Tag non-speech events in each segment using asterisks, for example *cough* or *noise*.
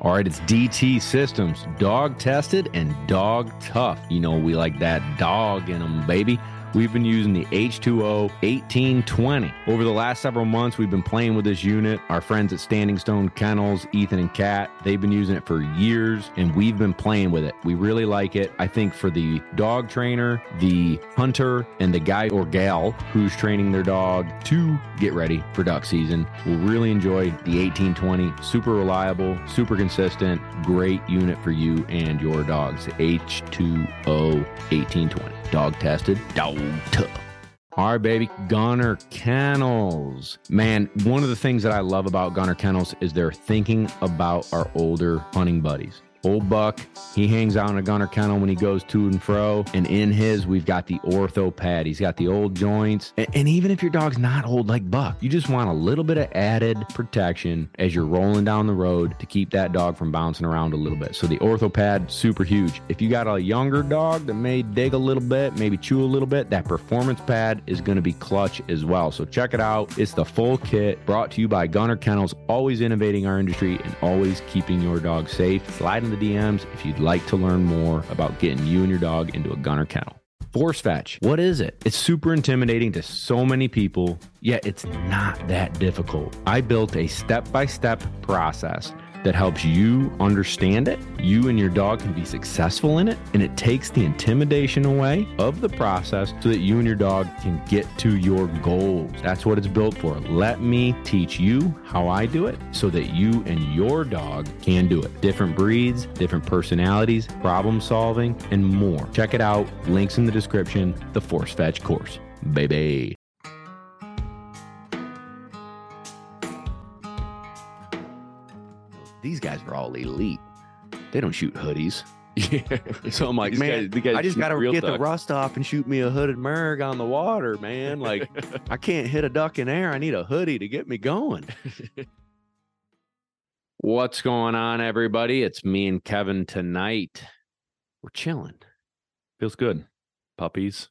All right, it's DT Systems, dog tested and dog tough. You know, we like that dog in them, baby. We've been using the H2O 1820. Over the last several months, we've been playing with this unit. Our friends at Standing Stone Kennels, Ethan and Kat, they've been using it for years and we've been playing with it. We really like it. I think for the dog trainer, the hunter, and the guy or gal who's training their dog to get ready for duck season will really enjoy the 1820. Super reliable, super consistent, great unit for you and your dogs. H2O 1820. Dog tested, dog tough. All right, baby. Gunner Kennels. Man, one of the things that I love about Gunner Kennels is they're thinking about our older hunting buddies. Old Buck, he hangs out in a gunner kennel when he goes to and fro. And in his, we've got the ortho pad. He's got the old joints. And, and even if your dog's not old like Buck, you just want a little bit of added protection as you're rolling down the road to keep that dog from bouncing around a little bit. So the ortho pad, super huge. If you got a younger dog that may dig a little bit, maybe chew a little bit, that performance pad is going to be clutch as well. So check it out. It's the full kit brought to you by Gunner Kennels, always innovating our industry and always keeping your dog safe. Slide in the DMs if you'd like to learn more about getting you and your dog into a gunner kennel. Force fetch. What is it? It's super intimidating to so many people, yet it's not that difficult. I built a step by step process that helps you understand it. You and your dog can be successful in it, and it takes the intimidation away of the process so that you and your dog can get to your goals. That's what it's built for. Let me teach you how I do it so that you and your dog can do it. Different breeds, different personalities, problem solving, and more. Check it out. Links in the description. The Force Fetch course. Baby. These guys are all elite. They don't shoot hoodies. *laughs* Yeah. So I'm like, These man, guys- guys I just got to get the rust off and shoot me a hooded merg on the water, man. *laughs* Like, I can't hit a duck in air. I need a hoodie to get me going. *laughs* What's going on, everybody? It's me and Kevin tonight. We're chilling. Feels good. Puppies,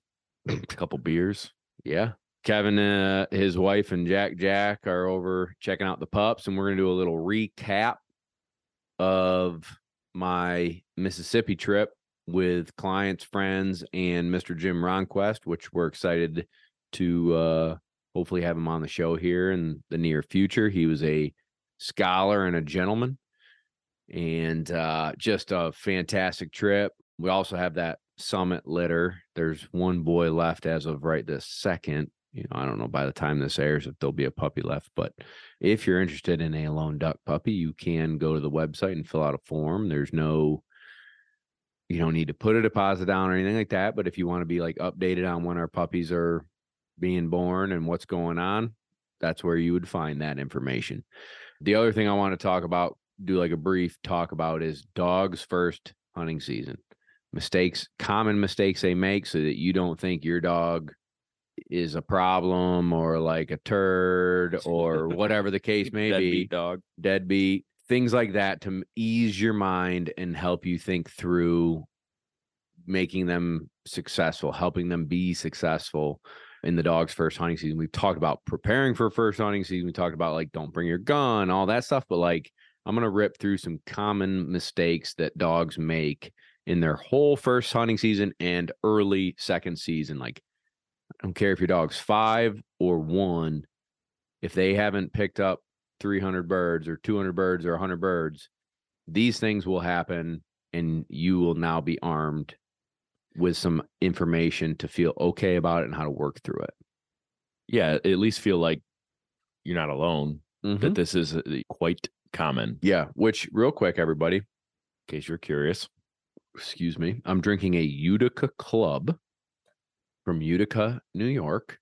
a couple beers. Yeah. Kevin, uh, his wife, and Jack Jack are over checking out the pups, and we're going to do a little recap of my Mississippi trip with clients, friends, and Mr. Jim Ronquest, which we're excited to uh, hopefully have him on the show here in the near future. He was a scholar and a gentleman, and uh, just a fantastic trip. We also have that summit litter. There's one boy left as of right this second. You know, I don't know by the time this airs if there'll be a puppy left, but if you're interested in a lone duck puppy, you can go to the website and fill out a form. There's no you don't need to put a deposit down or anything like that, but if you want to be like updated on when our puppies are being born and what's going on, that's where you would find that information. The other thing I want to talk about, do like a brief talk about is dogs first hunting season. Mistakes, common mistakes they make so that you don't think your dog is a problem or like a turd or whatever the case *laughs* may be Deadbeat dog. deadbeat, things like that to ease your mind and help you think through making them successful, helping them be successful in the dog's first hunting season. We've talked about preparing for first hunting season. We talked about like don't bring your gun, all that stuff, but like I'm going to rip through some common mistakes that dogs make in their whole first hunting season and early second season. Like don't care if your dog's 5 or 1 if they haven't picked up 300 birds or 200 birds or 100 birds, these things will happen and you will now be armed with some information to feel okay about it and how to work through it. Yeah, at least feel like you're not alone. Mhm. That this is uh, quite common. Yeah, which real quick everybody, In case you're curious. excuse me, I'm drinking a Utica Club from Utica, New York.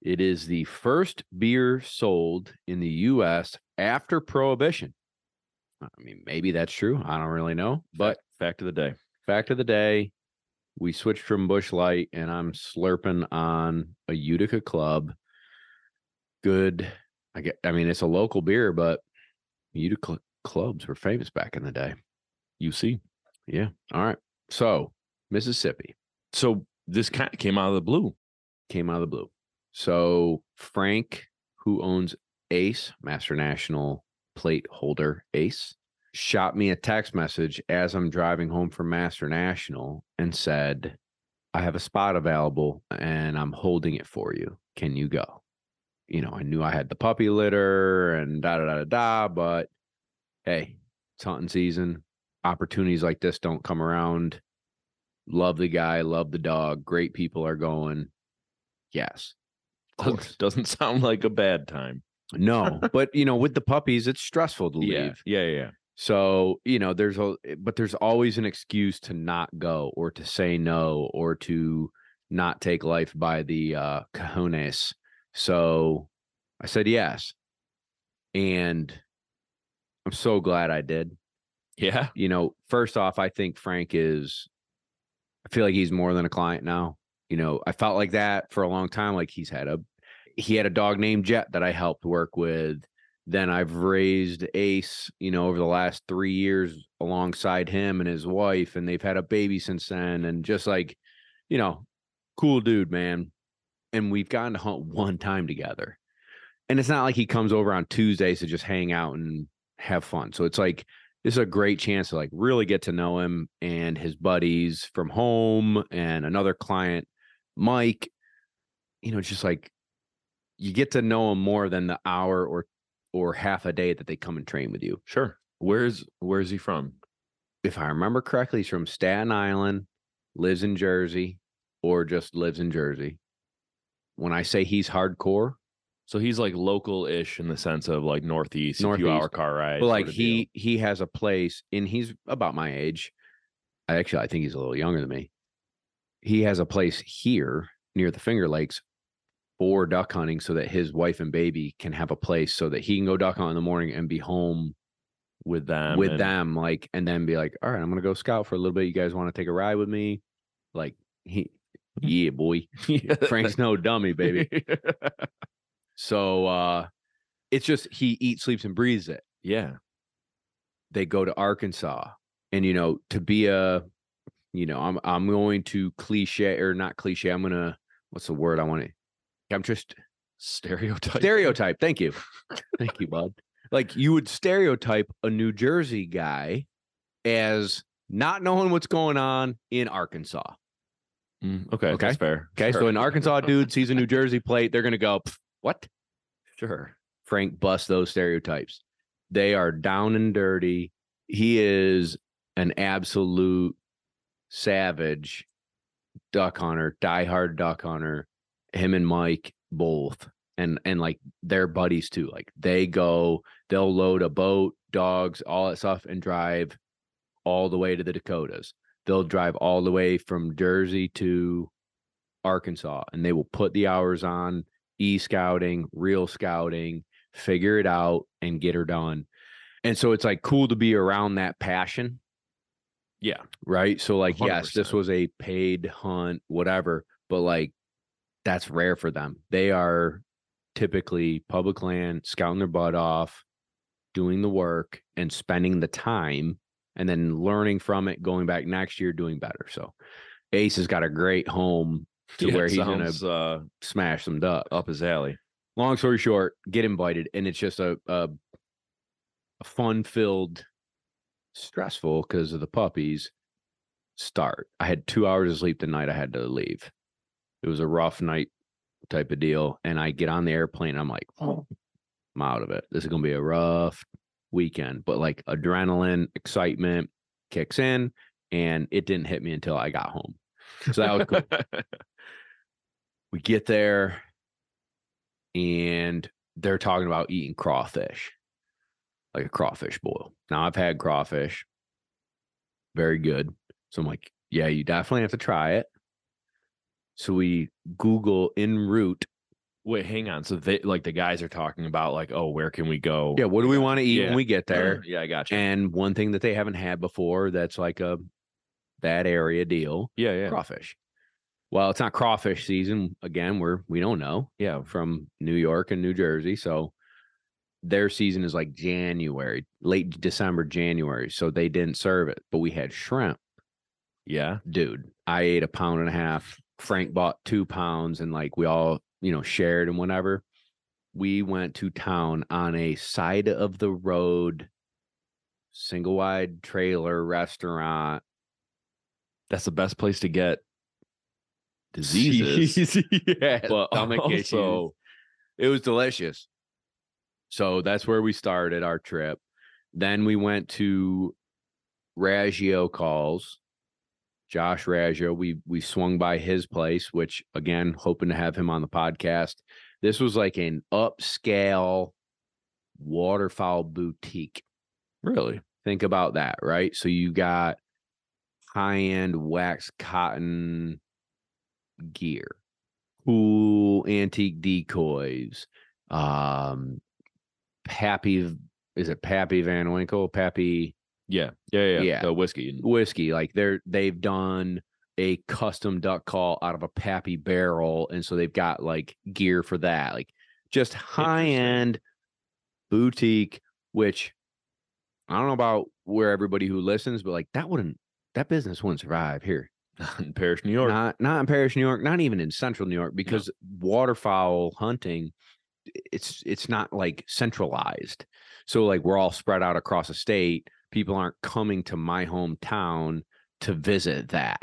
It is the first beer sold in the US after prohibition. I mean, maybe that's true. I don't really know, but Fact of the day. fact of the day, we switched from Busch Light, and I'm slurping on a Utica Club. Good. I get. I mean, it's a local beer, but Utica clubs were famous back in the day. You see. Yeah. All right. So Mississippi So this kind of came out of the blue. came out of the blue. So Frank, who owns Ace Master National Plate Holder Ace, shot me a text message as I'm driving home from Master National and said, I have a spot available and I'm holding it for you. Can you go? You know, I knew I had the puppy litter and da da da da da, but hey, it's hunting season. Opportunities like this don't come around. Love the guy, love the dog. Great people are going. Yes. *laughs* Doesn't, sound like a bad time. No, *laughs* but you know, with the puppies, it's stressful to Yeah. leave. Yeah. Yeah. So, you know, there's a but there's always an excuse to not go or to say no or to not take life by the uh cojones. So I said yes. And I'm so glad I did. Yeah. You know, first off, I think Frank is I feel like he's more than a client now. You know, I felt like that for a long time. Like he's had a he had a dog named Jet that I helped work with. Then I've raised Ace, you know, over the last three years alongside him and his wife, and they've had a baby since then. And just like, you know, cool dude, man. And we've gotten to hunt one time together. And it's not like he comes over on Tuesdays to just hang out and have fun. So it's like this is a great chance to like really get to know him and his buddies from home and another client, Mike. You know, just like you get to know him more than the hour or or half a day that they come and train with you. Sure. Where's Where's he from? If I remember correctly, he's from Staten Island, lives in Jersey, or just lives in Jersey. When I say he's hardcore, So he's like local-ish in the sense of like northeast, a few hour car ride. but like he he has a place and he's about my age. I actually I think he's a little younger than me. He has a place here near the Finger Lakes for duck hunting so that his wife and baby can have a place so that he can go duck hunt in the morning and be home with them. with and- them like and then be like all right i'm gonna go scout for a little bit you guys want to take a ride with me like he *laughs* yeah boy frank's no dummy baby *laughs* *laughs* so uh it's just he eats sleeps and breathes it yeah. they go to arkansas and you know to be a you know i'm i'm going to cliche or not cliche i'm gonna what's the word i want to i'm just Stereotype. stereotype thank you thank you bud like you would stereotype a new jersey guy as not knowing what's going on in arkansas Mm, okay. Okay. That's fair. okay so an arkansas dude sees a new jersey plate they're gonna go "Pff, what? Sure. frank busts those stereotypes. They are down and dirty. He is an absolute savage duck hunter diehard duck hunter. Him and mike both. And and like they're buddies too. Like they go they'll load a boat dogs all that stuff and drive all the way to the dakotas. They'll drive all the way from jersey to arkansas and they will put the hours on e scouting real scouting figure it out and get her done and so it's like cool to be around that passion Yeah. right? So like, yes, this was a paid hunt, whatever, but like that's rare for them. They are typically public land, scouting their butt off, doing the work and spending the time and then learning from it, going back next year, doing better. So Ace has got a great home to Yeah, where he's gonna uh, smash some duck up his alley. Long story short, get invited, and it's just a a, a fun filled, stressful because of the puppies. Start. I had two hours of sleep the night I had to leave. It was a rough night type of deal, and I get on the airplane. I'm like, oh, I'm out of it. This is gonna be a rough weekend, but like adrenaline, excitement kicks in, and it didn't hit me until I got home. So that was cool *laughs* we get there and they're talking about eating crawfish like a crawfish boil now i've had crawfish very good so i'm like yeah you definitely have to try it so we google en route Wait, hang on. So they like the guys are talking about like, oh, where can we go? yeah what do we want to eat Yeah. when we get uh-huh. there Yeah, I got you. and one thing that they haven't had before that's like a that area deal yeah, yeah, crawfish well it's not crawfish season again we're we don't know yeah. from New York and New Jersey. So their season is like January, late December, January. So they didn't serve it, but we had shrimp. Yeah. Dude, I ate a pound and a half. Frank bought two pounds and like we all, you know, shared and whatever. We went to town on a side of the road single wide trailer restaurant. That's the best place to get diseases. *laughs* yeah, but stomach issues. also, It was delicious. So that's where we started our trip. Then we went to Raggio Calls. Josh Raggio. We we swung by his place, which again, hoping to have him on the podcast. This was like an upscale waterfowl boutique. really, Think about that, right? So you got high-end wax cotton gear, cool antique decoys, um Pappy is it Pappy Van Winkle? Pappy yeah, yeah, yeah, Yeah. The whiskey. whiskey. Like they're they've done a custom duck call out of a Pappy barrel, and so they've got like gear for that. Like just high end boutique, which I don't know about where everybody who listens, but like that wouldn't that business wouldn't survive here. In Parish, New York. Not not in Parish, New York, not even in central New York, because waterfowl hunting, it's it's not like centralized. So like we're all spread out across the state. People aren't coming to my hometown to visit that.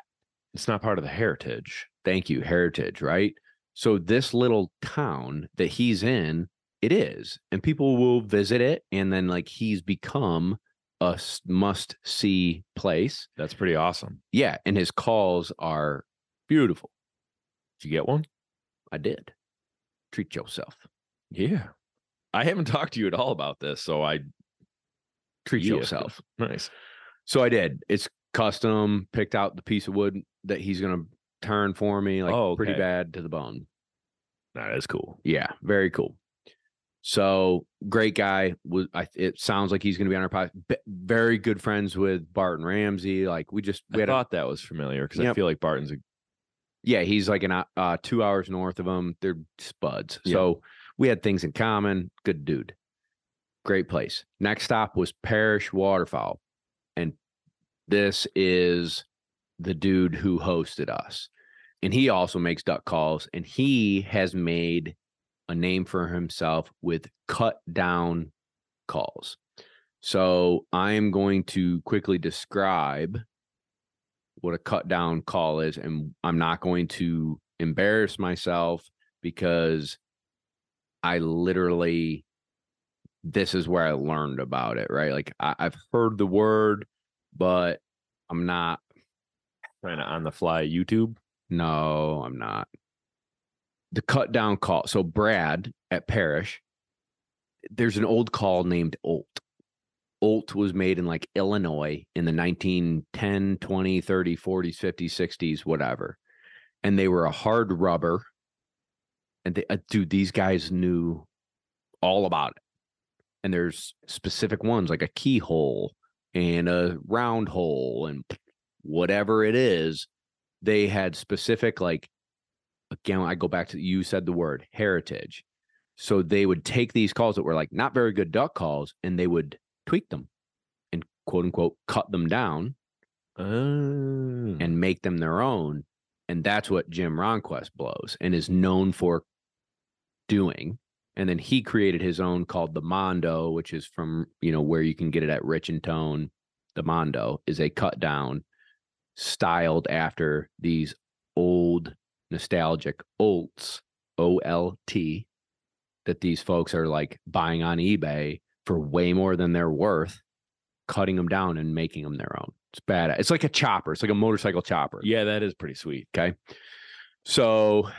it's not part of the heritage. Thank you, heritage, right? So this little town that he's in, it is, and people will visit it, and then like he's become a must see place. That's pretty awesome. Yeah, and his calls are beautiful. Did you get one? I did. Treat yourself. Yeah. I haven't talked to you at all about this, so I Treat Yeah. yourself. *laughs* nice. So I did. It's custom. Picked out the piece of wood that he's gonna turn for me, like Oh, pretty bad to the bone. That is cool. Yeah, very cool. So great guy. Was I? It sounds like he's gonna be on our podcast. Very good friends with Barton Ramsey. Like we just we I had a, thought that was familiar because I feel like Barton's a yeah. He's like an uh two hours north of him. They're spuds. Yeah. So we had things in common. Good dude. Great place. Next stop was Parish Waterfowl. And this is the dude who hosted us. And he also makes duck calls and he has made a name for himself with cut down calls. So I am going to quickly describe what a cut down call is and I'm not going to embarrass myself because I literally this is where I learned about it, right? Like I, I've heard the word, but I'm not. kind of on the fly YouTube. No, I'm not. The cut down call. So Brad at Parish, there's an old call named Olt. Olt was made in like Illinois in the 1910, 20, 30, 40s, 50s, 60s, whatever. And they were a hard rubber. And they, uh, dude, these guys knew all about it. And there's specific ones like a keyhole and a round hole and whatever it is. They had specific, like, again, I go back to you said the word heritage. So they would take these calls that were like not very good duck calls and they would tweak them and quote unquote cut them down Oh. and make them their own. And that's what Jim Ronquest blows and is known for doing. And then he created his own called the Mondo, which is from, you know, where you can get it at Rich-N-Tone. The Mondo is a cut down styled after these old nostalgic Olts, O L T, that these folks are like buying on eBay for way more than they're worth, cutting them down and making them their own. It's bad. It's like a chopper. It's like a motorcycle chopper. yeah, that is pretty sweet. Okay. So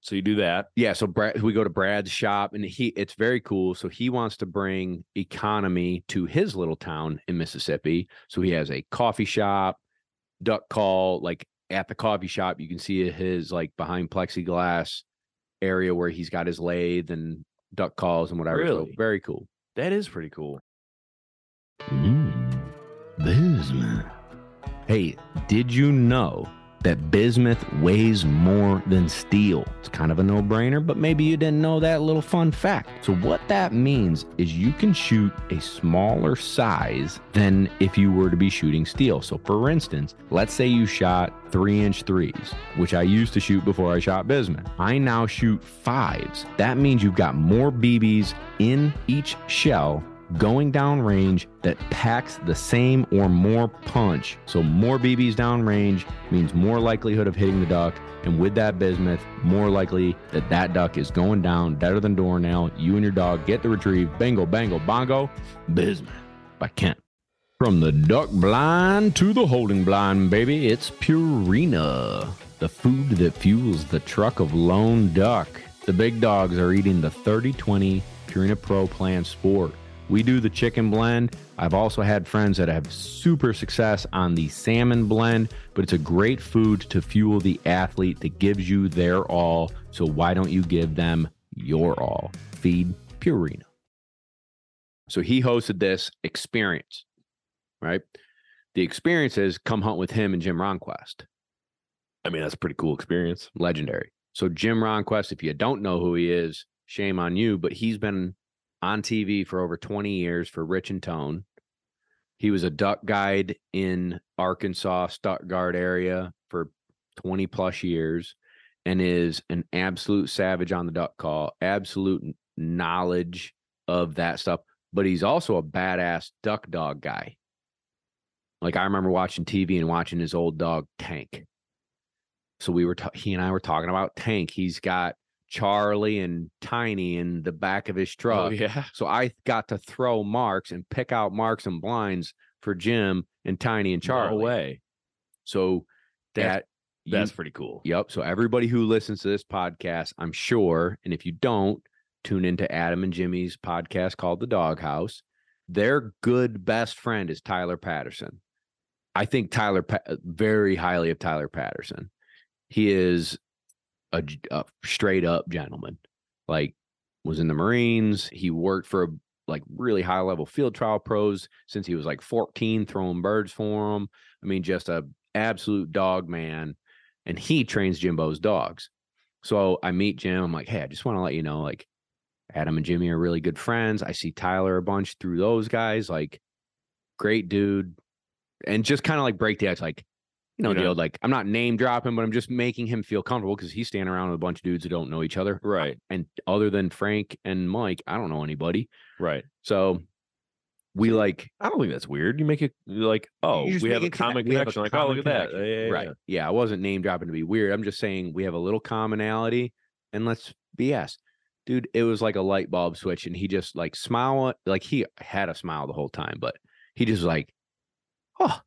So you do that. yeah, so Brad, we go to Brad's shop and he it's very cool. So he wants to bring economy to his little town in Mississippi. So he has a coffee shop, duck call, like at the coffee shop, you can see his like behind plexiglass area where he's got his lathe and duck calls and whatever. So Really? very cool. That is pretty cool. Mm, bismuth. Hey, did you know that bismuth weighs more than steel? It's kind of a no brainer, but maybe you didn't know that little fun fact. So, what that means is you can shoot a smaller size than if you were to be shooting steel. So, for instance, let's say you shot three inch threes, which I used to shoot before I shot bismuth. I now shoot fives. That means you've got more BBs in each shell going downrange that packs the same or more punch. So more BBs downrange means more likelihood of hitting the duck. And with that bismuth, more likely that that duck is going down better than doornail. You and your dog get the retrieve. Bango, bango, bongo. Bismuth by Kent. From the duck blind to the holding blind, baby, it's Purina, the food that fuels the truck of lone duck. The big dogs are eating the 3020 Purina Pro Plan Sport. We do the chicken blend. I've also had friends that have super success on the salmon blend, but it's a great food to fuel the athlete that gives you their all. So why don't you give them your all? Feed Purina. So he hosted this experience, right? The experience is come hunt with him and Jim Ronquest. I mean, that's a pretty cool experience. Legendary. So Jim Ronquest, if you don't know who he is, shame on you, but he's been on TV for over 20 years for Rich-N-Tone. He was a duck guide in Arkansas, Stuttgart area for 20 plus years and is an absolute savage on the duck call, absolute knowledge of that stuff. But he's also a badass duck dog guy. Like I remember watching TV and watching his old dog Tank. So we were, ta- he and I were talking about Tank. He's got Charlie and Tiny in the back of his oh, truck. Oh, yeah. So I got to throw marks and pick out marks and blinds for Jim and Tiny and Charlie. No way. So That's- that you- That's pretty cool. Yep. So everybody who listens to this podcast, I'm sure, and if you don't, tune into Adam and Jimmy's podcast called The Doghouse. Their good best friend is Tyler Patterson. I think Tyler Pa- uh, very highly of Tyler Patterson. He is a, a straight up gentleman. Like was in the Marines. He worked for like really high level field trial pros since he was like 14, throwing birds for them. I mean, just a absolute dog man and he trains Jimbo's dogs. So I meet Jim. I'm like, hey, I just want to let you know, like, Adam and Jimmy are really good friends. I see Tyler a bunch through those guys. Like, great dude. And just kind of like break the ice, like, you know, You know- deal. Like, I'm not name dropping, but I'm just making him feel comfortable because he's standing around with a bunch of dudes who don't know each other. Uh, right. And other than Frank and Mike, I don't know anybody. Right. So we like I don't think that's weird. You make it like, oh, we have a connect- common have a connection. Like, oh, look at that. Yeah, yeah, right. yeah. Yeah, I wasn't name dropping to be weird. I'm just saying we have a little commonality and let's BS. Dude, it was like a light bulb switch and he just like smile like he had a smile the whole time, but he just like, Oh,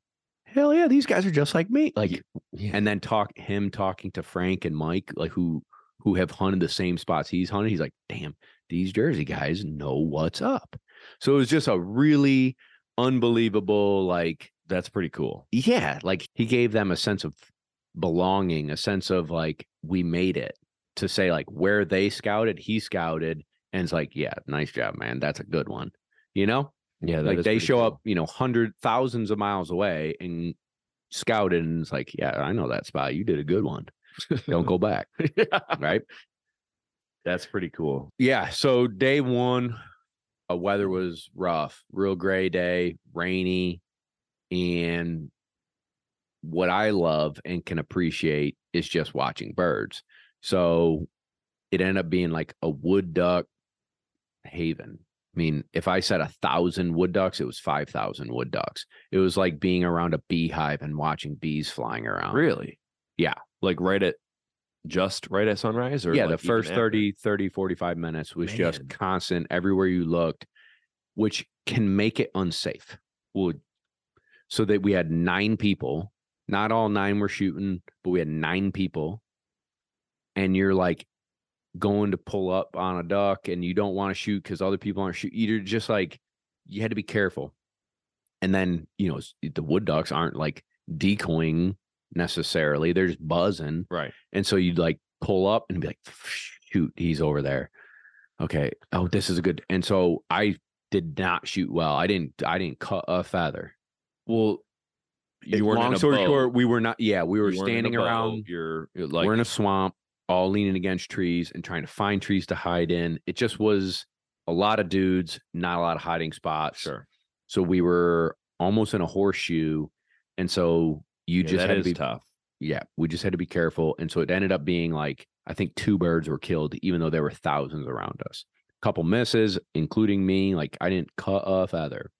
hell yeah, these guys are just like me. Like Yeah. and then talk him talking to Frank and Mike, like who who have hunted the same spots he's hunted. He's like, damn, these Jersey guys know what's up. So it was just a really unbelievable, like That's pretty cool. yeah, like he gave them a sense of belonging, a sense of like we made it to say like where they scouted, he scouted, and it's like, yeah, nice job, man. That's a good one. You know, Yeah, like they show up, you know, hundred thousands of miles away and scouted, and it's like, yeah, I know that spot. You did a good one. Don't go *laughs* back, right? That's pretty cool. Yeah. So day one, uh, weather was rough, real gray day, rainy, and what I love and can appreciate is just watching birds. So it ended up being like a wood duck haven. I mean, if I said a thousand wood ducks, it was five thousand wood ducks. It was like being around a beehive and watching bees flying around. Really? Yeah. Like right at just right at sunrise or yeah like the first after? 30 30 45 minutes was just constant everywhere you looked which can make it unsafe would so that we had nine people not all nine were shooting but we had nine people and you're like going to pull up on a duck and you don't want to shoot because other people aren't shooting you're just like you had to be careful and then you know the wood ducks aren't like decoying necessarily they're just buzzing Right. and so you'd like pull up and be like, shoot, he's over there. Okay. Oh, this is a good. And so I did not shoot well. I didn't, I didn't cut a feather. Well, you weren't long story short, we were not, yeah, we were You weren't in a standing around, you're like we're in a swamp, all leaning against trees and trying to find trees to hide in. It just was a lot of dudes, not a lot of hiding spots. sure. So we were almost in a horseshoe. And so you Yeah, just had to be tough. yeah, we just had to be careful. And so it ended up being like, I think two birds were killed, even though there were thousands around us. A couple misses, including me. Like I didn't cut a feather.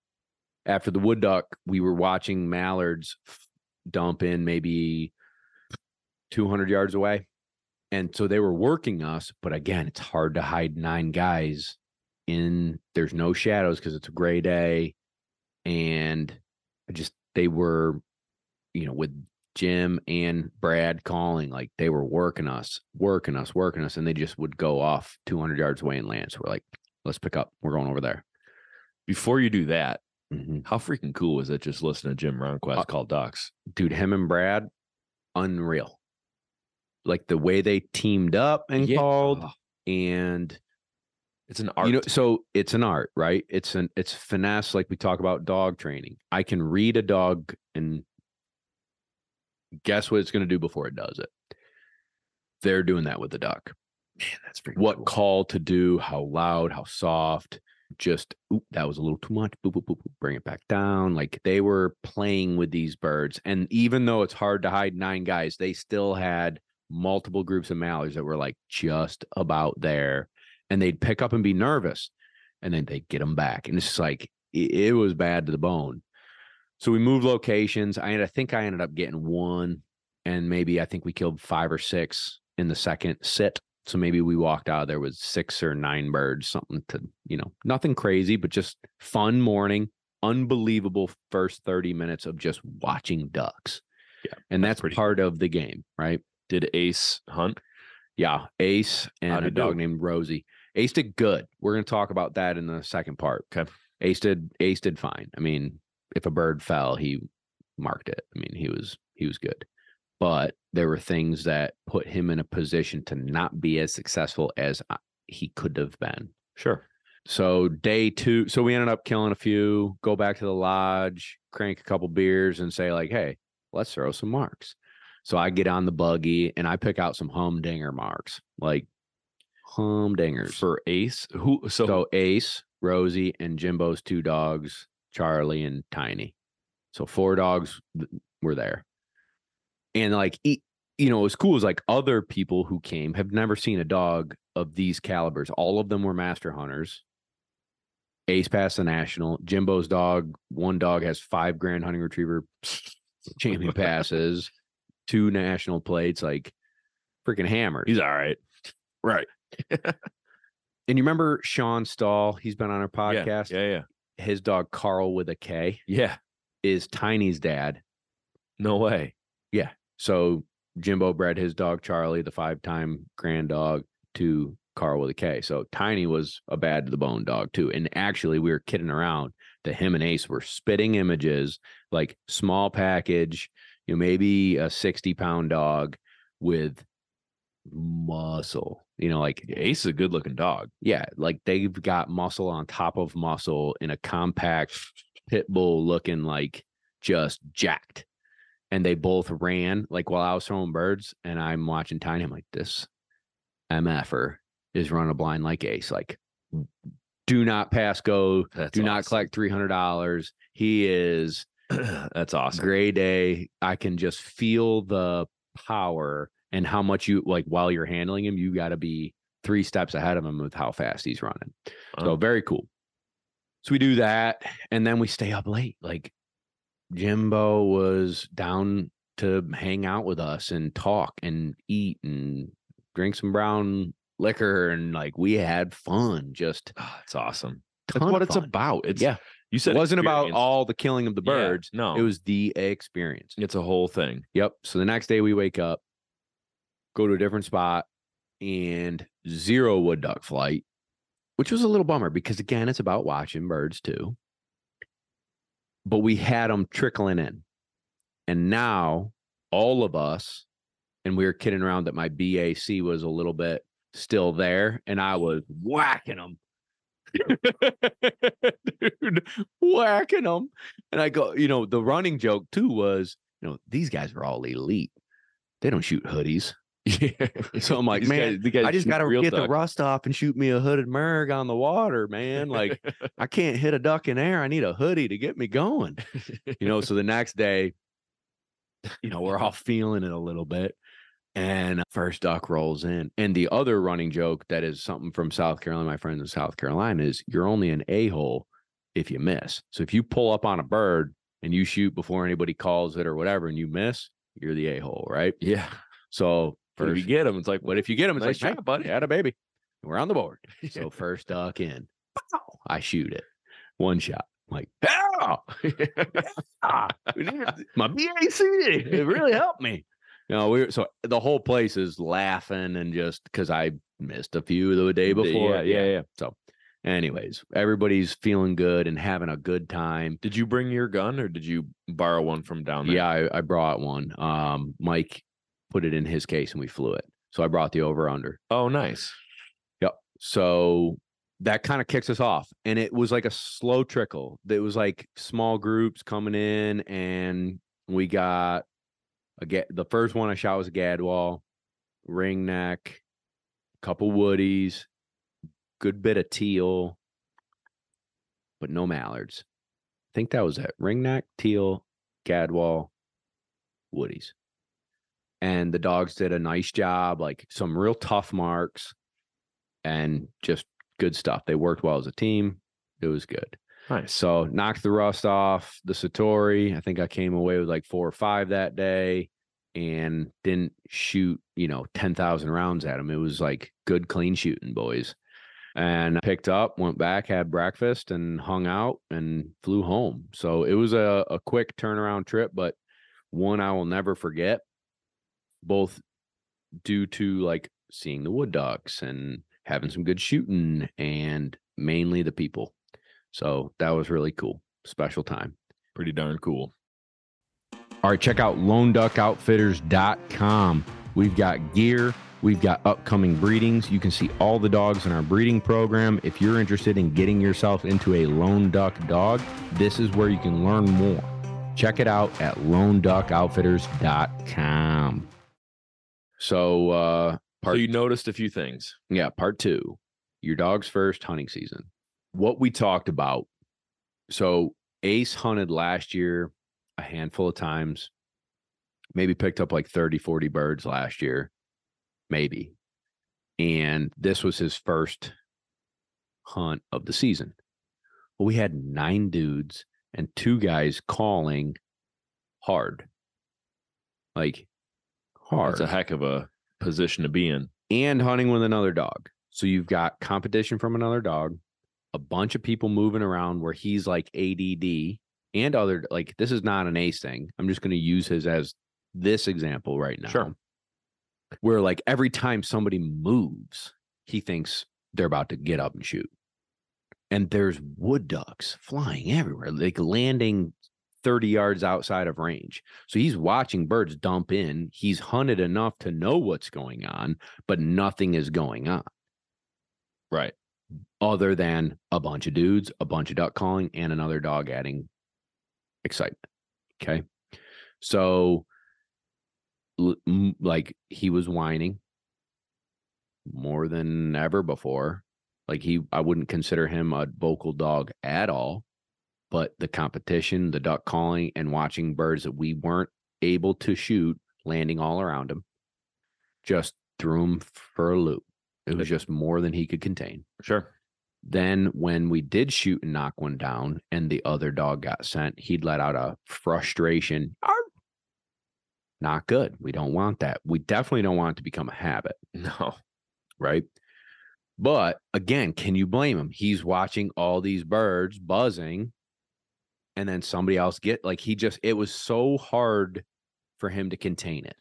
After the wood duck, we were watching mallards dump in maybe 200 yards away. And so they were working us. But again, it's hard to hide nine guys in, there's no shadows because it's a gray day. And I just, they were, you know, with Jim and Brad calling, like they were working us, working us, working us, and they just would go off 200 yards away and land. So we're like, let's pick up. We're going over there. Before you do that, Mhm. how freaking cool was it just listening to Jim Ronquest Uh, call ducks? Dude, him and Brad, unreal. Like the way they teamed up and Yeah. called, and It's an art. you know, so it's an art, right? It's an it's finesse, like we talk about dog training. I can read a dog and guess what it's going to do before it does it. They're doing that with the duck. Man, that's what cool. call to do, how loud, how soft. Just oop, that was a little too much. Boop, boop, boop, boop, bring it back down. Like they were playing with these birds, and even though it's hard to hide nine guys, they still had multiple groups of mallards that were like just about there, and they'd pick up and be nervous, and then they'd get them back, and it's just like it, it was bad to the bone. So we moved locations. I had, I think I ended up getting one, and maybe I think we killed five or six in the second sit. So maybe we walked out there with six or nine birds, something to, you know, nothing crazy, but just fun morning. Unbelievable first 30 minutes of just watching ducks. Yeah, And that's that's, part of the game, right? Did Ace hunt? Yeah. Ace and How'd a he do? dog named Rosie. Ace did good. We're going to talk about that in the second part. Okay. Ace did Ace did fine. I mean, if a bird fell, he marked it. I mean, he was he was good. But there were things that put him in a position to not be as successful as uh, he could have been. Sure. So day two, so we ended up killing a few, go back to the lodge, crank a couple beers, and say like, "Hey, let's throw some marks." So I get on the buggy and I pick out some humdinger marks, like humdingers. For Ace, who? So, So Ace, Rosie, and Jimbo's two dogs, Charlie and Tiny. So four dogs were there. And like, you know, what's cool is like other people who came have never seen a dog of these calibers. All of them were master hunters. Ace passed the national. Jimbo's dog, one dog has five grand hunting retriever *laughs* champion passes, two national plates, like freaking hammers. he's all right. right. *laughs* and you remember Sean Stahl? He's been on our Yeah, podcast. Yeah, yeah, His dog Carl with a K yeah. is Tiny's dad. No way. Yeah. So Jimbo bred his dog Charlie, the five-time grand dog, to Carl with a K. So Tiny was a bad to the bone dog too. And actually, we were kidding around that him and Ace were spitting images, like small package, you know, maybe a 60-pound dog with muscle. You know, like Ace is a good looking dog. yeah, like they've got muscle on top of muscle in a compact pit bull looking like just jacked. And they both ran like while I was throwing birds and I'm watching Tiny. I'm like, this MFer is running a blind like ace. Like, do not pass go, That's do not collect $300. He is *clears throat* That's awesome. gray day. I can just feel the power and how much you like while you're handling him, you got to be three steps ahead of him with how fast he's running. So very cool. So we do that and then we stay up late. Like Jimbo was down to hang out with us and talk and eat and drink some brown liquor and like we had fun. Just Ah, That's awesome. That's what it's about. It's yeah. You said It wasn't about all the killing of the Yeah, birds. no, It was the experience. It's a whole thing. Yep. So the next day we wake up, go to a different spot, and zero wood duck flight, which was a little bummer because again, it's about watching birds too. But we had them trickling in. And now all of us, and we were kidding around that my BAC was a little bit still there, and I was whacking them. *laughs* Dude, whacking them. And I go, you know, the running joke too was, you know, these guys are all elite. They don't shoot hoodies. *laughs* Yeah. So I'm like, man, guys- guys I just got to get the rust off and shoot me a hooded merg on the water, man. Like, *laughs* I can't hit a duck in air. I need a hoodie to get me going. You know, so the next day, you know, we're all feeling it a little bit. And first duck rolls in. And the other running joke that is something from South Carolina, my friends in South Carolina, is you're only an a hole if you miss. So if you pull up on a bird and you shoot before anybody calls it or whatever and you miss, you're the a hole, right? Yeah. So if you get them, it's like, what if you get them, it's Nice like, hey, buddy. had a baby. We're on the board. *laughs* So first duck in. Pow! I shoot it. One shot. I'm like, *laughs* "Ah, ah, my BAC. It really helped me. You know, we were so the whole place is laughing and just because I missed a few the day before. Yeah, yeah, yeah. So, anyways, everybody's feeling good and having a good time. Did you bring your gun or did you borrow one from down there? Yeah, I, I brought one. Um, Mike put it in his case and we flew it. So I brought the over under. Oh, nice. Yep. So that kind of kicks us off. And it was like a slow trickle. It was like small groups coming in, and we got a get the first one I shot was a gadwall, ring neck, couple woodies, good bit of teal, but no mallards. I think that was it. Ring neck, teal, gadwall, woodies. And the dogs did a nice job, like some real tough marks and just good stuff. They worked well as a team. It was good. Nice. So knocked the rust off the Satori. I think I came away with like four or five that day and didn't shoot, you know, 10,000 rounds at him. It was like good, clean shooting, boys. And I picked up, went back, had breakfast, and hung out and flew home. So it was a, a quick turnaround trip, but one I will never forget, both due to like seeing the wood ducks and having some good shooting and mainly the people. So that was really cool. Special time. Pretty darn cool. All right, check out loneduckoutfitters.com. We've got gear, we've got upcoming breedings. You can see all the dogs in our breeding program. If you're interested in getting yourself into a lone duck dog, this is where you can learn more. Check it out at loneduckoutfitters.com. So, uh, So part you noticed a few things. yeah, part two, your dog's first hunting season. What we talked about. So Ace hunted last year a handful of times, maybe picked up like 30, 40 birds last year, maybe. And this was his first hunt of the season. Well, we had nine dudes and two guys calling hard. Like hard It's a heck of a position to be in. and hunting with another dog. So you've got competition from another dog, a bunch of people moving around where he's like ADD and other like this is not an ace thing. I'm just going to use his as this example right now. Sure. Where like every time somebody moves, he thinks they're about to get up and shoot. And there's wood ducks flying everywhere, like landing 30 yards outside of range. So he's watching birds dump in. He's hunted enough to know what's going on, but nothing is going on Right. Other than a bunch of dudes, a bunch of duck calling, and another dog adding excitement. Okay. So, like, he was whining more than ever before. Like, he, I wouldn't consider him a vocal dog at all. But the competition, the duck calling, and watching birds that we weren't able to shoot landing all around him just threw him for a loop. It was just more than he could contain. Sure. Then when we did shoot and knock one down and the other dog got sent, he'd let out a frustration. "Arr!" Not good. We don't want that. We definitely don't want it to become a habit, *laughs* No. right? But again, can you blame him? He's watching all these birds buzzing and then somebody else get like he just it was so hard for him to contain it.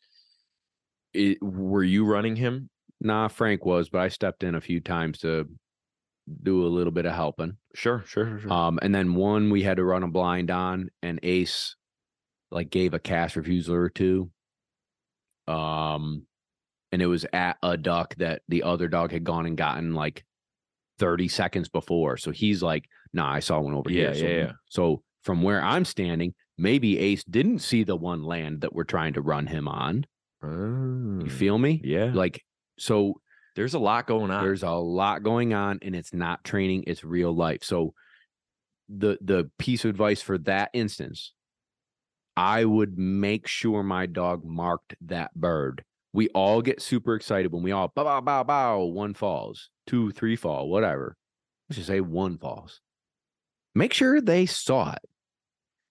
It, were you running him? Nah, Frank was, but I stepped in a few times to do a little bit of helping. Sure. Sure. Sure. Um, and then one we had to run a blind on, and Ace like gave a cast refusal or two. Um, and it was at a duck that the other dog had gone and gotten like 30 seconds before. So he's like, nah, I saw one over Yeah, here. So, yeah, yeah. so from where I'm standing, maybe Ace didn't see the one land that we're trying to run him on. You Oh, feel me? Yeah. Like, so There's a lot going on. there's a lot going on and it's not training it's real life so the the piece of advice for that instance i would make sure my dog marked that bird we all get super excited when we all bow bow bow bow one falls, two, three fall, whatever. Let's just say one falls. Make sure they saw it.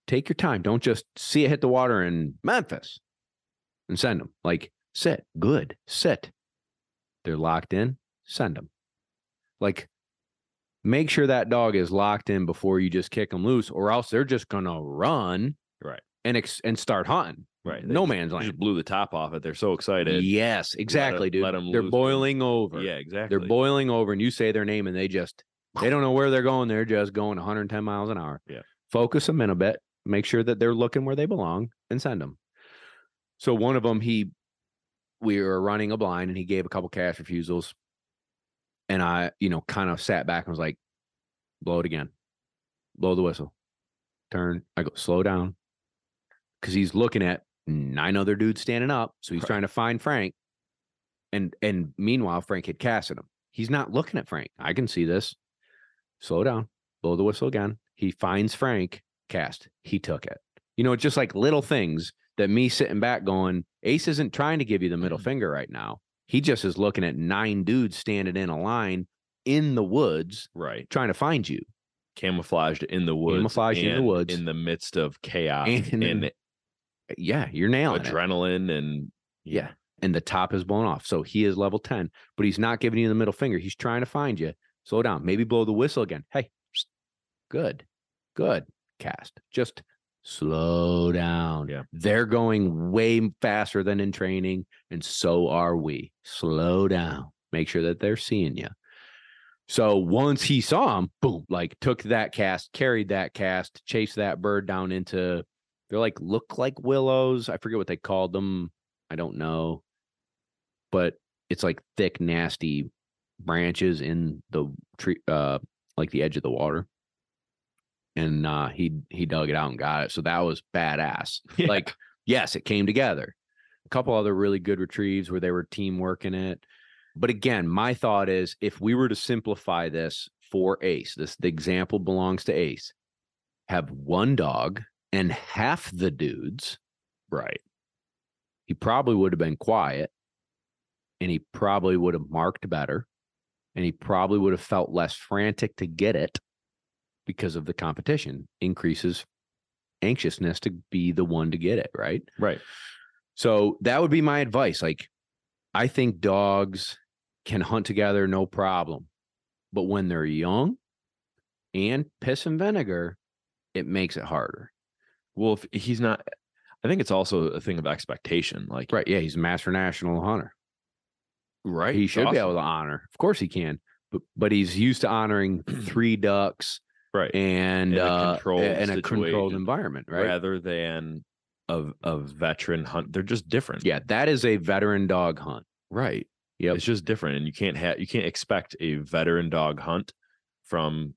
Take your time. Don't just see it hit the water in Memphis and send them. Like sit, good, sit. They're locked in, send them. Like make sure that dog is locked in before you just kick them loose, or else they're just gonna run Right. and ex- and start hunting. Right. They No just- man's land. Just blew the top off it. They're so excited. Yes, exactly, dude. let they're boiling over. Yeah, exactly. They're boiling over, and you say their name, and they just they don't know where they're going. They're just going 110 miles an hour. Yeah. Focus them in a bit. Make sure that they're looking where they belong, and send them. So one of them, he, we were running a blind, and he gave a couple cast refusals, and I, you know, kind of sat back and was like, "Blow it again, blow the whistle, turn." I go, "Slow down," because he's looking at nine other dudes standing up, so he's Right. trying to find Frank. And and meanwhile, Frank had casted him. He's not looking at Frank. I can see this. Slow down. Blow the whistle again. He finds Frank. Cast. He took it. You know, it's just like little things that me sitting back going, Ace isn't trying to give you the middle Mhm. finger right now. He just is looking at nine dudes standing in a line in the woods right. trying to find you. Camouflaged in the woods. Camouflaged in the woods. In the midst of chaos And- and, *laughs* Yeah, you're nailing it. adrenaline and Yeah. And the top is blown off. So he is level 10, but he's not giving you the middle finger. He's trying to find you. Slow down. Maybe blow the whistle again. Hey, good. Good. Cast. Just slow down. Yeah. They're going way faster than in training. And so are we. Slow down. Make sure that they're seeing you. So once he saw him, boom, like took that cast, carried that cast, chased that bird down into they're like look like willows. I forget what they called them. I don't know. But it's like thick, nasty branches in the tree uh like the edge of the water. And uh he he dug it out and got it. So that was badass. *laughs* Yeah. Like, yes, it came together. A couple other really good retrieves where they were teamwork in it. But again, my thought is if we were to simplify this for Ace, this the example belongs to Ace. Have one dog and half the dudes, right. he probably would have been quiet and he probably would have marked better and he probably would have felt less frantic to get it because of the competition increases anxiousness to be the one to get it, right? Right. So that would be my advice. Like, I think dogs can hunt together no problem. But when they're young and piss and vinegar, it makes it harder. Well, if he's not, I think it's also a thing of expectation. Like, Right. Yeah. He's a master national hunter. right. He should be able to honor. Of course he can. But but he's used to honoring *clears throat* three ducks Right. and In a uh, controlled in a controlled environment, right? Rather than a, a veteran hunt. They're just different. Yeah, that is a veteran dog hunt. Right. yeah It's just different. And you can't have, you can't expect a veteran dog hunt from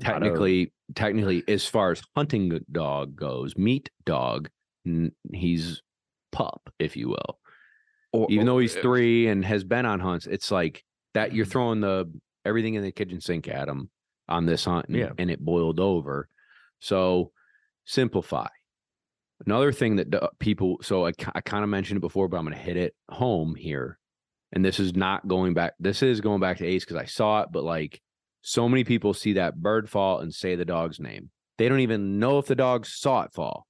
technically technically as far as hunting dog goes meat dog n- he's pup if you will or, even though he's uh, three and has been on hunts it's like that you're Mhm. throwing the everything in the kitchen sink at him on this hunt and, Yeah. and it boiled over. So simplify. Another thing that people so i, I kind of mentioned it before but i'm going to hit it home here. And this is not going back this is going back to ace because i saw it but like so many people see that bird fall and say the dog's name. They don't even know if the dog saw it fall.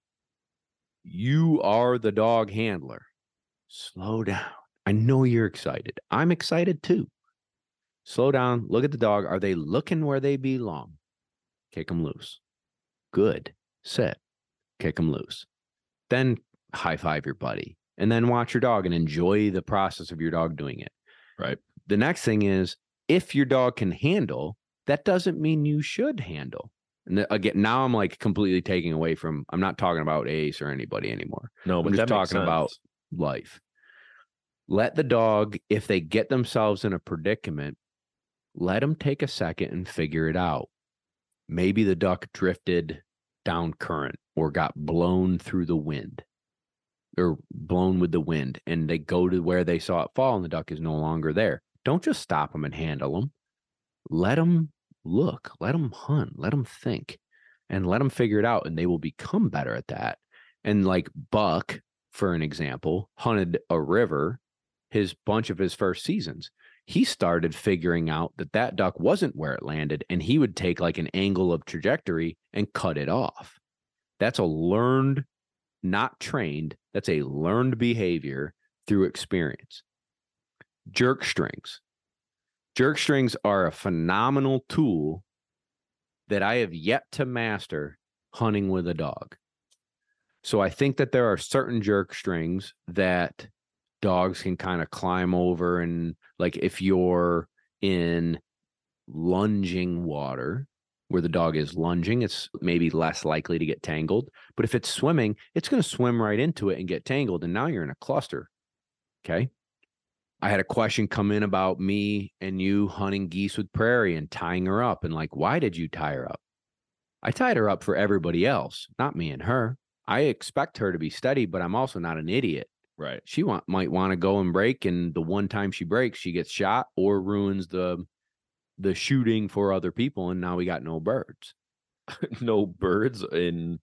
You are the dog handler. Slow down. I know you're excited. I'm excited too slow down look at the dog. Are they looking where they belong? Kick them loose. Good. Sit. Kick them loose. Then high five your buddy and then watch your dog and enjoy the process of your dog doing it. Right. the next thing is if your dog can handle that doesn't mean you should handle. And again now i'm like completely taking away from i'm not talking about ace or anybody anymore. No, but just that makes talking about- life. Let the dog, if they get themselves in a predicament, let them take a second and figure it out. Maybe the duck drifted down current or got blown through the wind or blown with the wind and they go to where they saw it fall and the duck is no longer there. Don't just stop them and handle them. Let them look, let them hunt, let them think and let them figure it out and they will become better at that. And like Buck, for an example, hunted a river his bunch of his first seasons. He started figuring out that that duck wasn't where it landed, and he would take like an angle of trajectory and cut it off. That's a learned, not trained, that's a learned behavior through experience. Jerk strings. Jerk strings are a phenomenal tool that I have yet to master hunting with a dog. So I think that there are certain jerk strings that dogs can kind of climb over and like if you're in lunging water where the dog is lunging, it's maybe less likely to get tangled. But if it's swimming, it's going to swim right into it and get tangled. And now you're in a cluster. Okay. I had a question come in about me and you hunting geese with prairie and tying her up. And like, why did you tie her up? I tied her up for everybody else, not me and her. I expect her to be steady, but I'm also not an idiot. Right. She want, might want to go and break, and the one time she breaks, she gets shot or ruins the the shooting for other people, and now we got no birds. *laughs* no birds in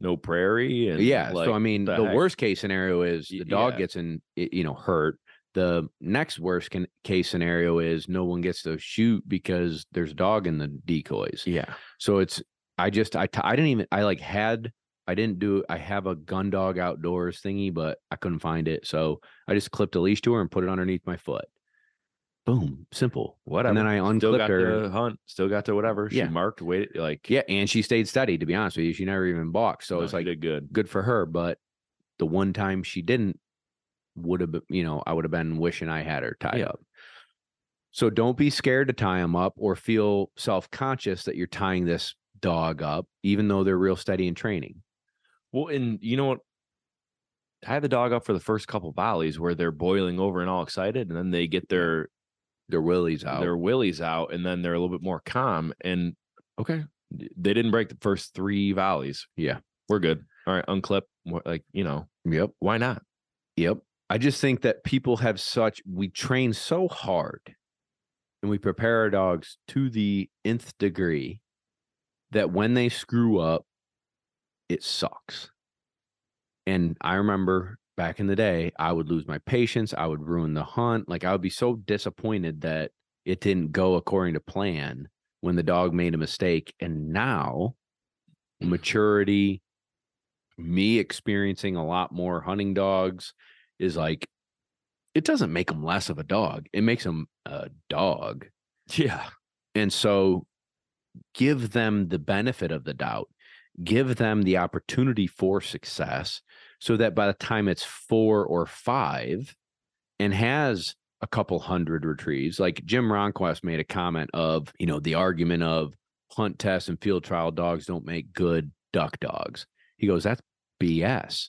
no prairie and yeah. like, so I mean, the the, worst case scenario is the dog yeah. gets in, you know, hurt. The next worst can, case scenario is no one gets to shoot because there's a dog in the decoys. yeah So it's I just I I didn't even I like had I didn't do I have a gun dog outdoors thingy, but I couldn't find it. So I just clipped a leash to her and put it underneath my foot. Boom, simple. whatever And then I still unclipped got her. to hunt still got to whatever she Yeah. marked wait like Yeah, and she stayed steady. To be honest with you, she never even balked. So no, it's like good good for her. But the one time she didn't, would have been, you know I would have been wishing I had her tied Yeah. up. So don't be scared to tie them up or feel self conscious that you're tying this dog up, even though they're real steady in training. Well and you know what tie the dog up for the first couple volleys where they're boiling over and all excited and then they get their Their willies out. their willies out and then they're a little bit more calm and okay they didn't break the first three volleys Yeah. we're good all right unclip like you know Yep. why not Yep. I just think that people have such, we train so hard and we prepare our dogs to the nth degree that when they screw up, it sucks. And I remember back in the day, I would lose my patience. I would ruin the hunt. Like I would be so disappointed that it didn't go according to plan when the dog made a mistake. And now, mm-hmm. maturity, me experiencing a lot more hunting dogs is like, it doesn't make them less of a dog. It makes them a dog. yeah And so give them the benefit of the doubt, give them the opportunity for success so that by the time it's four or five and has a couple hundred retrieves, like Jim Ronquest made a comment of, you know, the argument of hunt test and field trial dogs don't make good duck dogs. He goes, that's BS.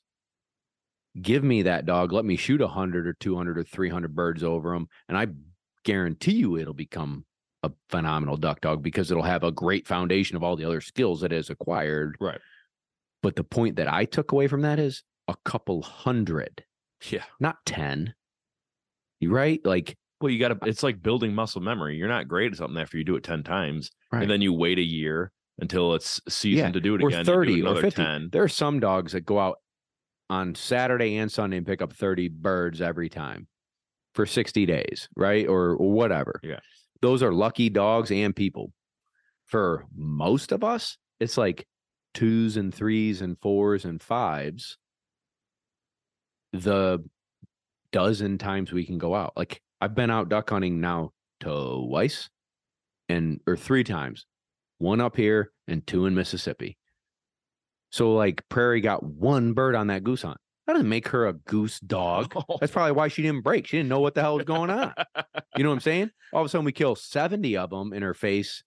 Give me that dog. Let me shoot a hundred or 200 or 300 birds over them. And I guarantee you it'll become a phenomenal duck dog because it'll have a great foundation of all the other skills it has acquired. Right. But the point that I took away from that is a couple hundred, yeah not 10. You right? Like, well you gotta it's like building muscle memory you're not great at something after you do it 10 times Right. and then you wait a year until it's season Yeah, to do it or again you do 30 or 50. 10 There are some dogs that go out on Saturday and Sunday and pick up 30 birds every time for 60 days, right? Or, or whatever. Yeah. Those are lucky dogs and people. For most of us, it's like twos and threes and fours and fives. The dozen times we can go out. Like I've been out duck hunting now twice and or three times. One up here and two in Mississippi. So like Prairie got one bird on that goose hunt. That doesn't make her a goose dog. *laughs* Oh. That's probably why she didn't break. She didn't know what the hell was going on. You know what I'm saying? All of a sudden we kill 70 of them in her face.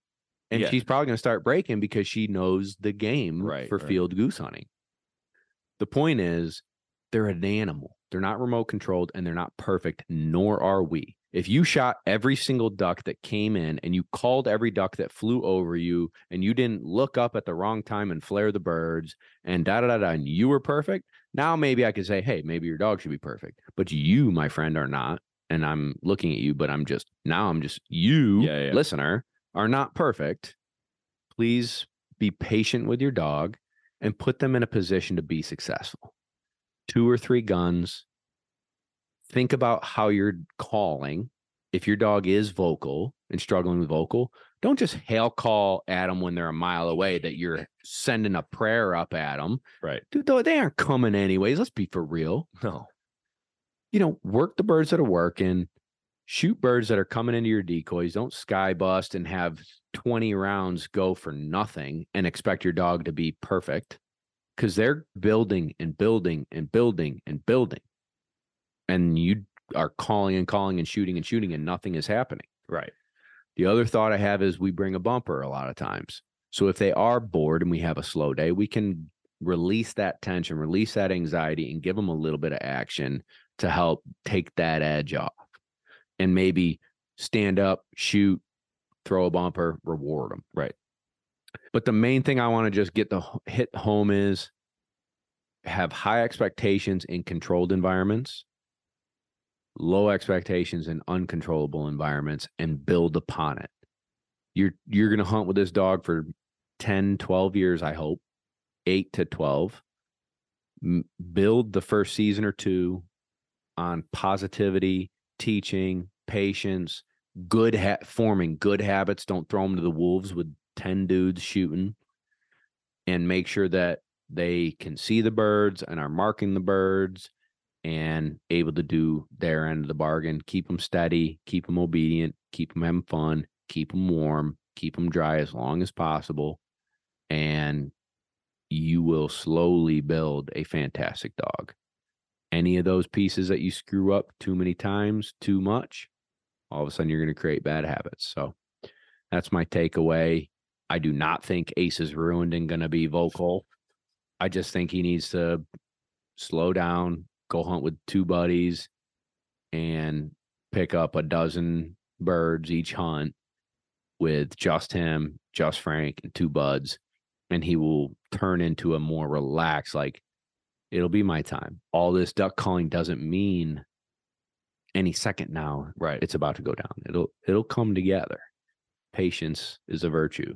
And Yeah. she's probably going to start breaking because she knows the game Right, for right. field goose hunting. The point is, they're an animal. They're not remote controlled and they're not perfect, nor are we. If you shot every single duck that came in and you called every duck that flew over you and you didn't look up at the wrong time and flare the birds and da da da da, and you were perfect, now maybe I could say, hey, maybe your dog should be perfect. But you, my friend, are not. And I'm looking at you, but I'm just now I'm just you, Yeah, yeah. listener, are not perfect. Please be patient with your dog and put them in a position to be successful. two or three guns. Think about how you're calling. If your dog is vocal and struggling with vocal, don't just hail call at them when they're a mile away that you're *laughs* sending a prayer up at them. Right. Dude, they aren't coming anyways. Let's be for real. No. You know, work the birds that are working, shoot birds that are coming into your decoys. Don't sky bust and have 20 rounds go for nothing and expect your dog to be perfect because they're building and building and building and building. And you are calling and calling and shooting and shooting and nothing is happening. Right. The other thought I have is we bring a bumper a lot of times. So if they are bored and we have a slow day, we can release that tension, release that anxiety, and give them a little bit of action to help take that edge off and maybe stand up, shoot, throw a bumper, reward them. Right. But the main thing I want to just get the hit home is have high expectations in controlled environments, low expectations and uncontrollable environments and build upon it. You're you're going to hunt with this dog for 10, 12 years, I hope. 8 to 12. M- build the first season or two on positivity, teaching, patience, good ha- forming good habits. Don't throw them to the wolves with 10 dudes shooting and make sure that they can see the birds and are marking the birds and able to do their end of the bargain. Keep them steady, keep them obedient, keep them having fun, keep them warm, keep them dry as long as possible. And you will slowly build a fantastic dog. Any of those pieces that you screw up too many times, too much, all of a sudden you're going to create bad habits. So that's my takeaway. I do not think Ace is ruined and going to be vocal. I just think he needs to slow down, go hunt with two buddies, and pick up a dozen birds each hunt with just him, just Frank, and two buds. And he will turn into a more relaxed, like, it'll be my time. All this duck calling doesn't mean any second now Right. it's about to go down. It'll it'll come together. Patience is a virtue,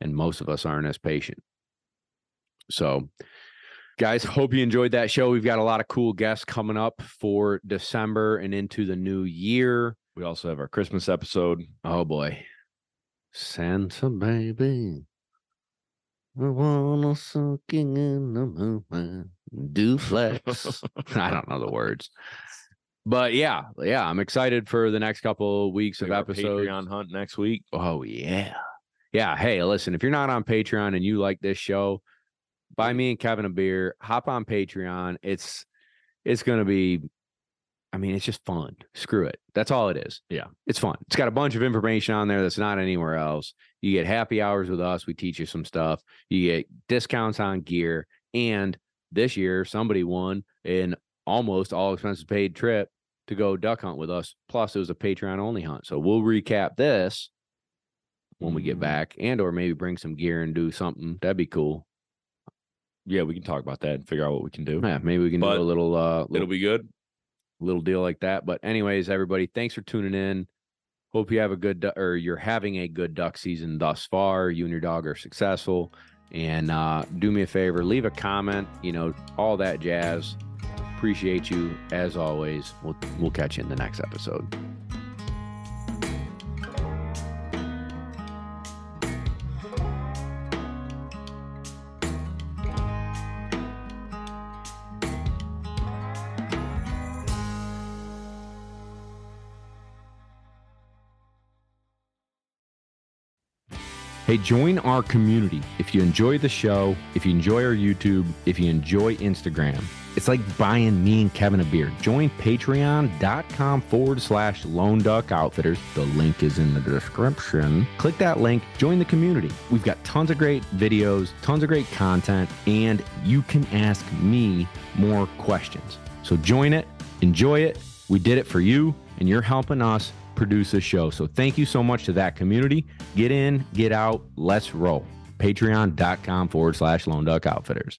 and most of us aren't as patient. So, guys, hope you enjoyed that show. We've got a lot of cool guests coming up for December and into the new year. We also have our Christmas episode. Oh boy, Santa baby, I wanna soak in the movement. Do flex. *laughs* I don't know the words. But yeah, yeah, I'm excited for the next couple of weeks of episodes. Patreon hunt next week. Oh yeah. Yeah. Hey, listen, if you're not on Patreon and you like this show, buy me and Kevin a beer, hop on Patreon. It's it's gonna be I mean, it's just fun. Screw it. That's all it is. Yeah. It's fun. It's got a bunch of information on there that's not anywhere else. You get happy hours with us. We teach you some stuff. You get discounts on gear. And this year, somebody won an almost all expenses paid trip to go duck hunt with us. Plus, it was a Patreon only hunt. So we'll recap this when we get Mhm. back and or maybe bring some gear and do something. That'd be cool. Yeah, we can talk about that and figure out what we can do. Yeah, maybe we can But do a little uh It'll little, be good. little deal like that. But anyways, everybody, thanks for tuning in. Hope you have a good or you're having a good duck season thus far. You and your dog are successful. And uh, do me a favor, leave a comment. You know all that jazz. Appreciate you as always. We'll we'll catch you in the next episode. Hey, join our community. If you enjoy the show, if you enjoy our YouTube, if you enjoy Instagram, it's like buying me and Kevin a beer. Join patreon.com forward slash lone duck outfitters. The link is in the description. Click that link, join the community. We've got tons of great videos, tons of great content, and you can ask me more questions. So join it, enjoy it. We did it for you, and you're helping us produce a show. So thank you so much to that community. Get in, get out, let's roll. Patreon.com forward slash lone duck outfitters.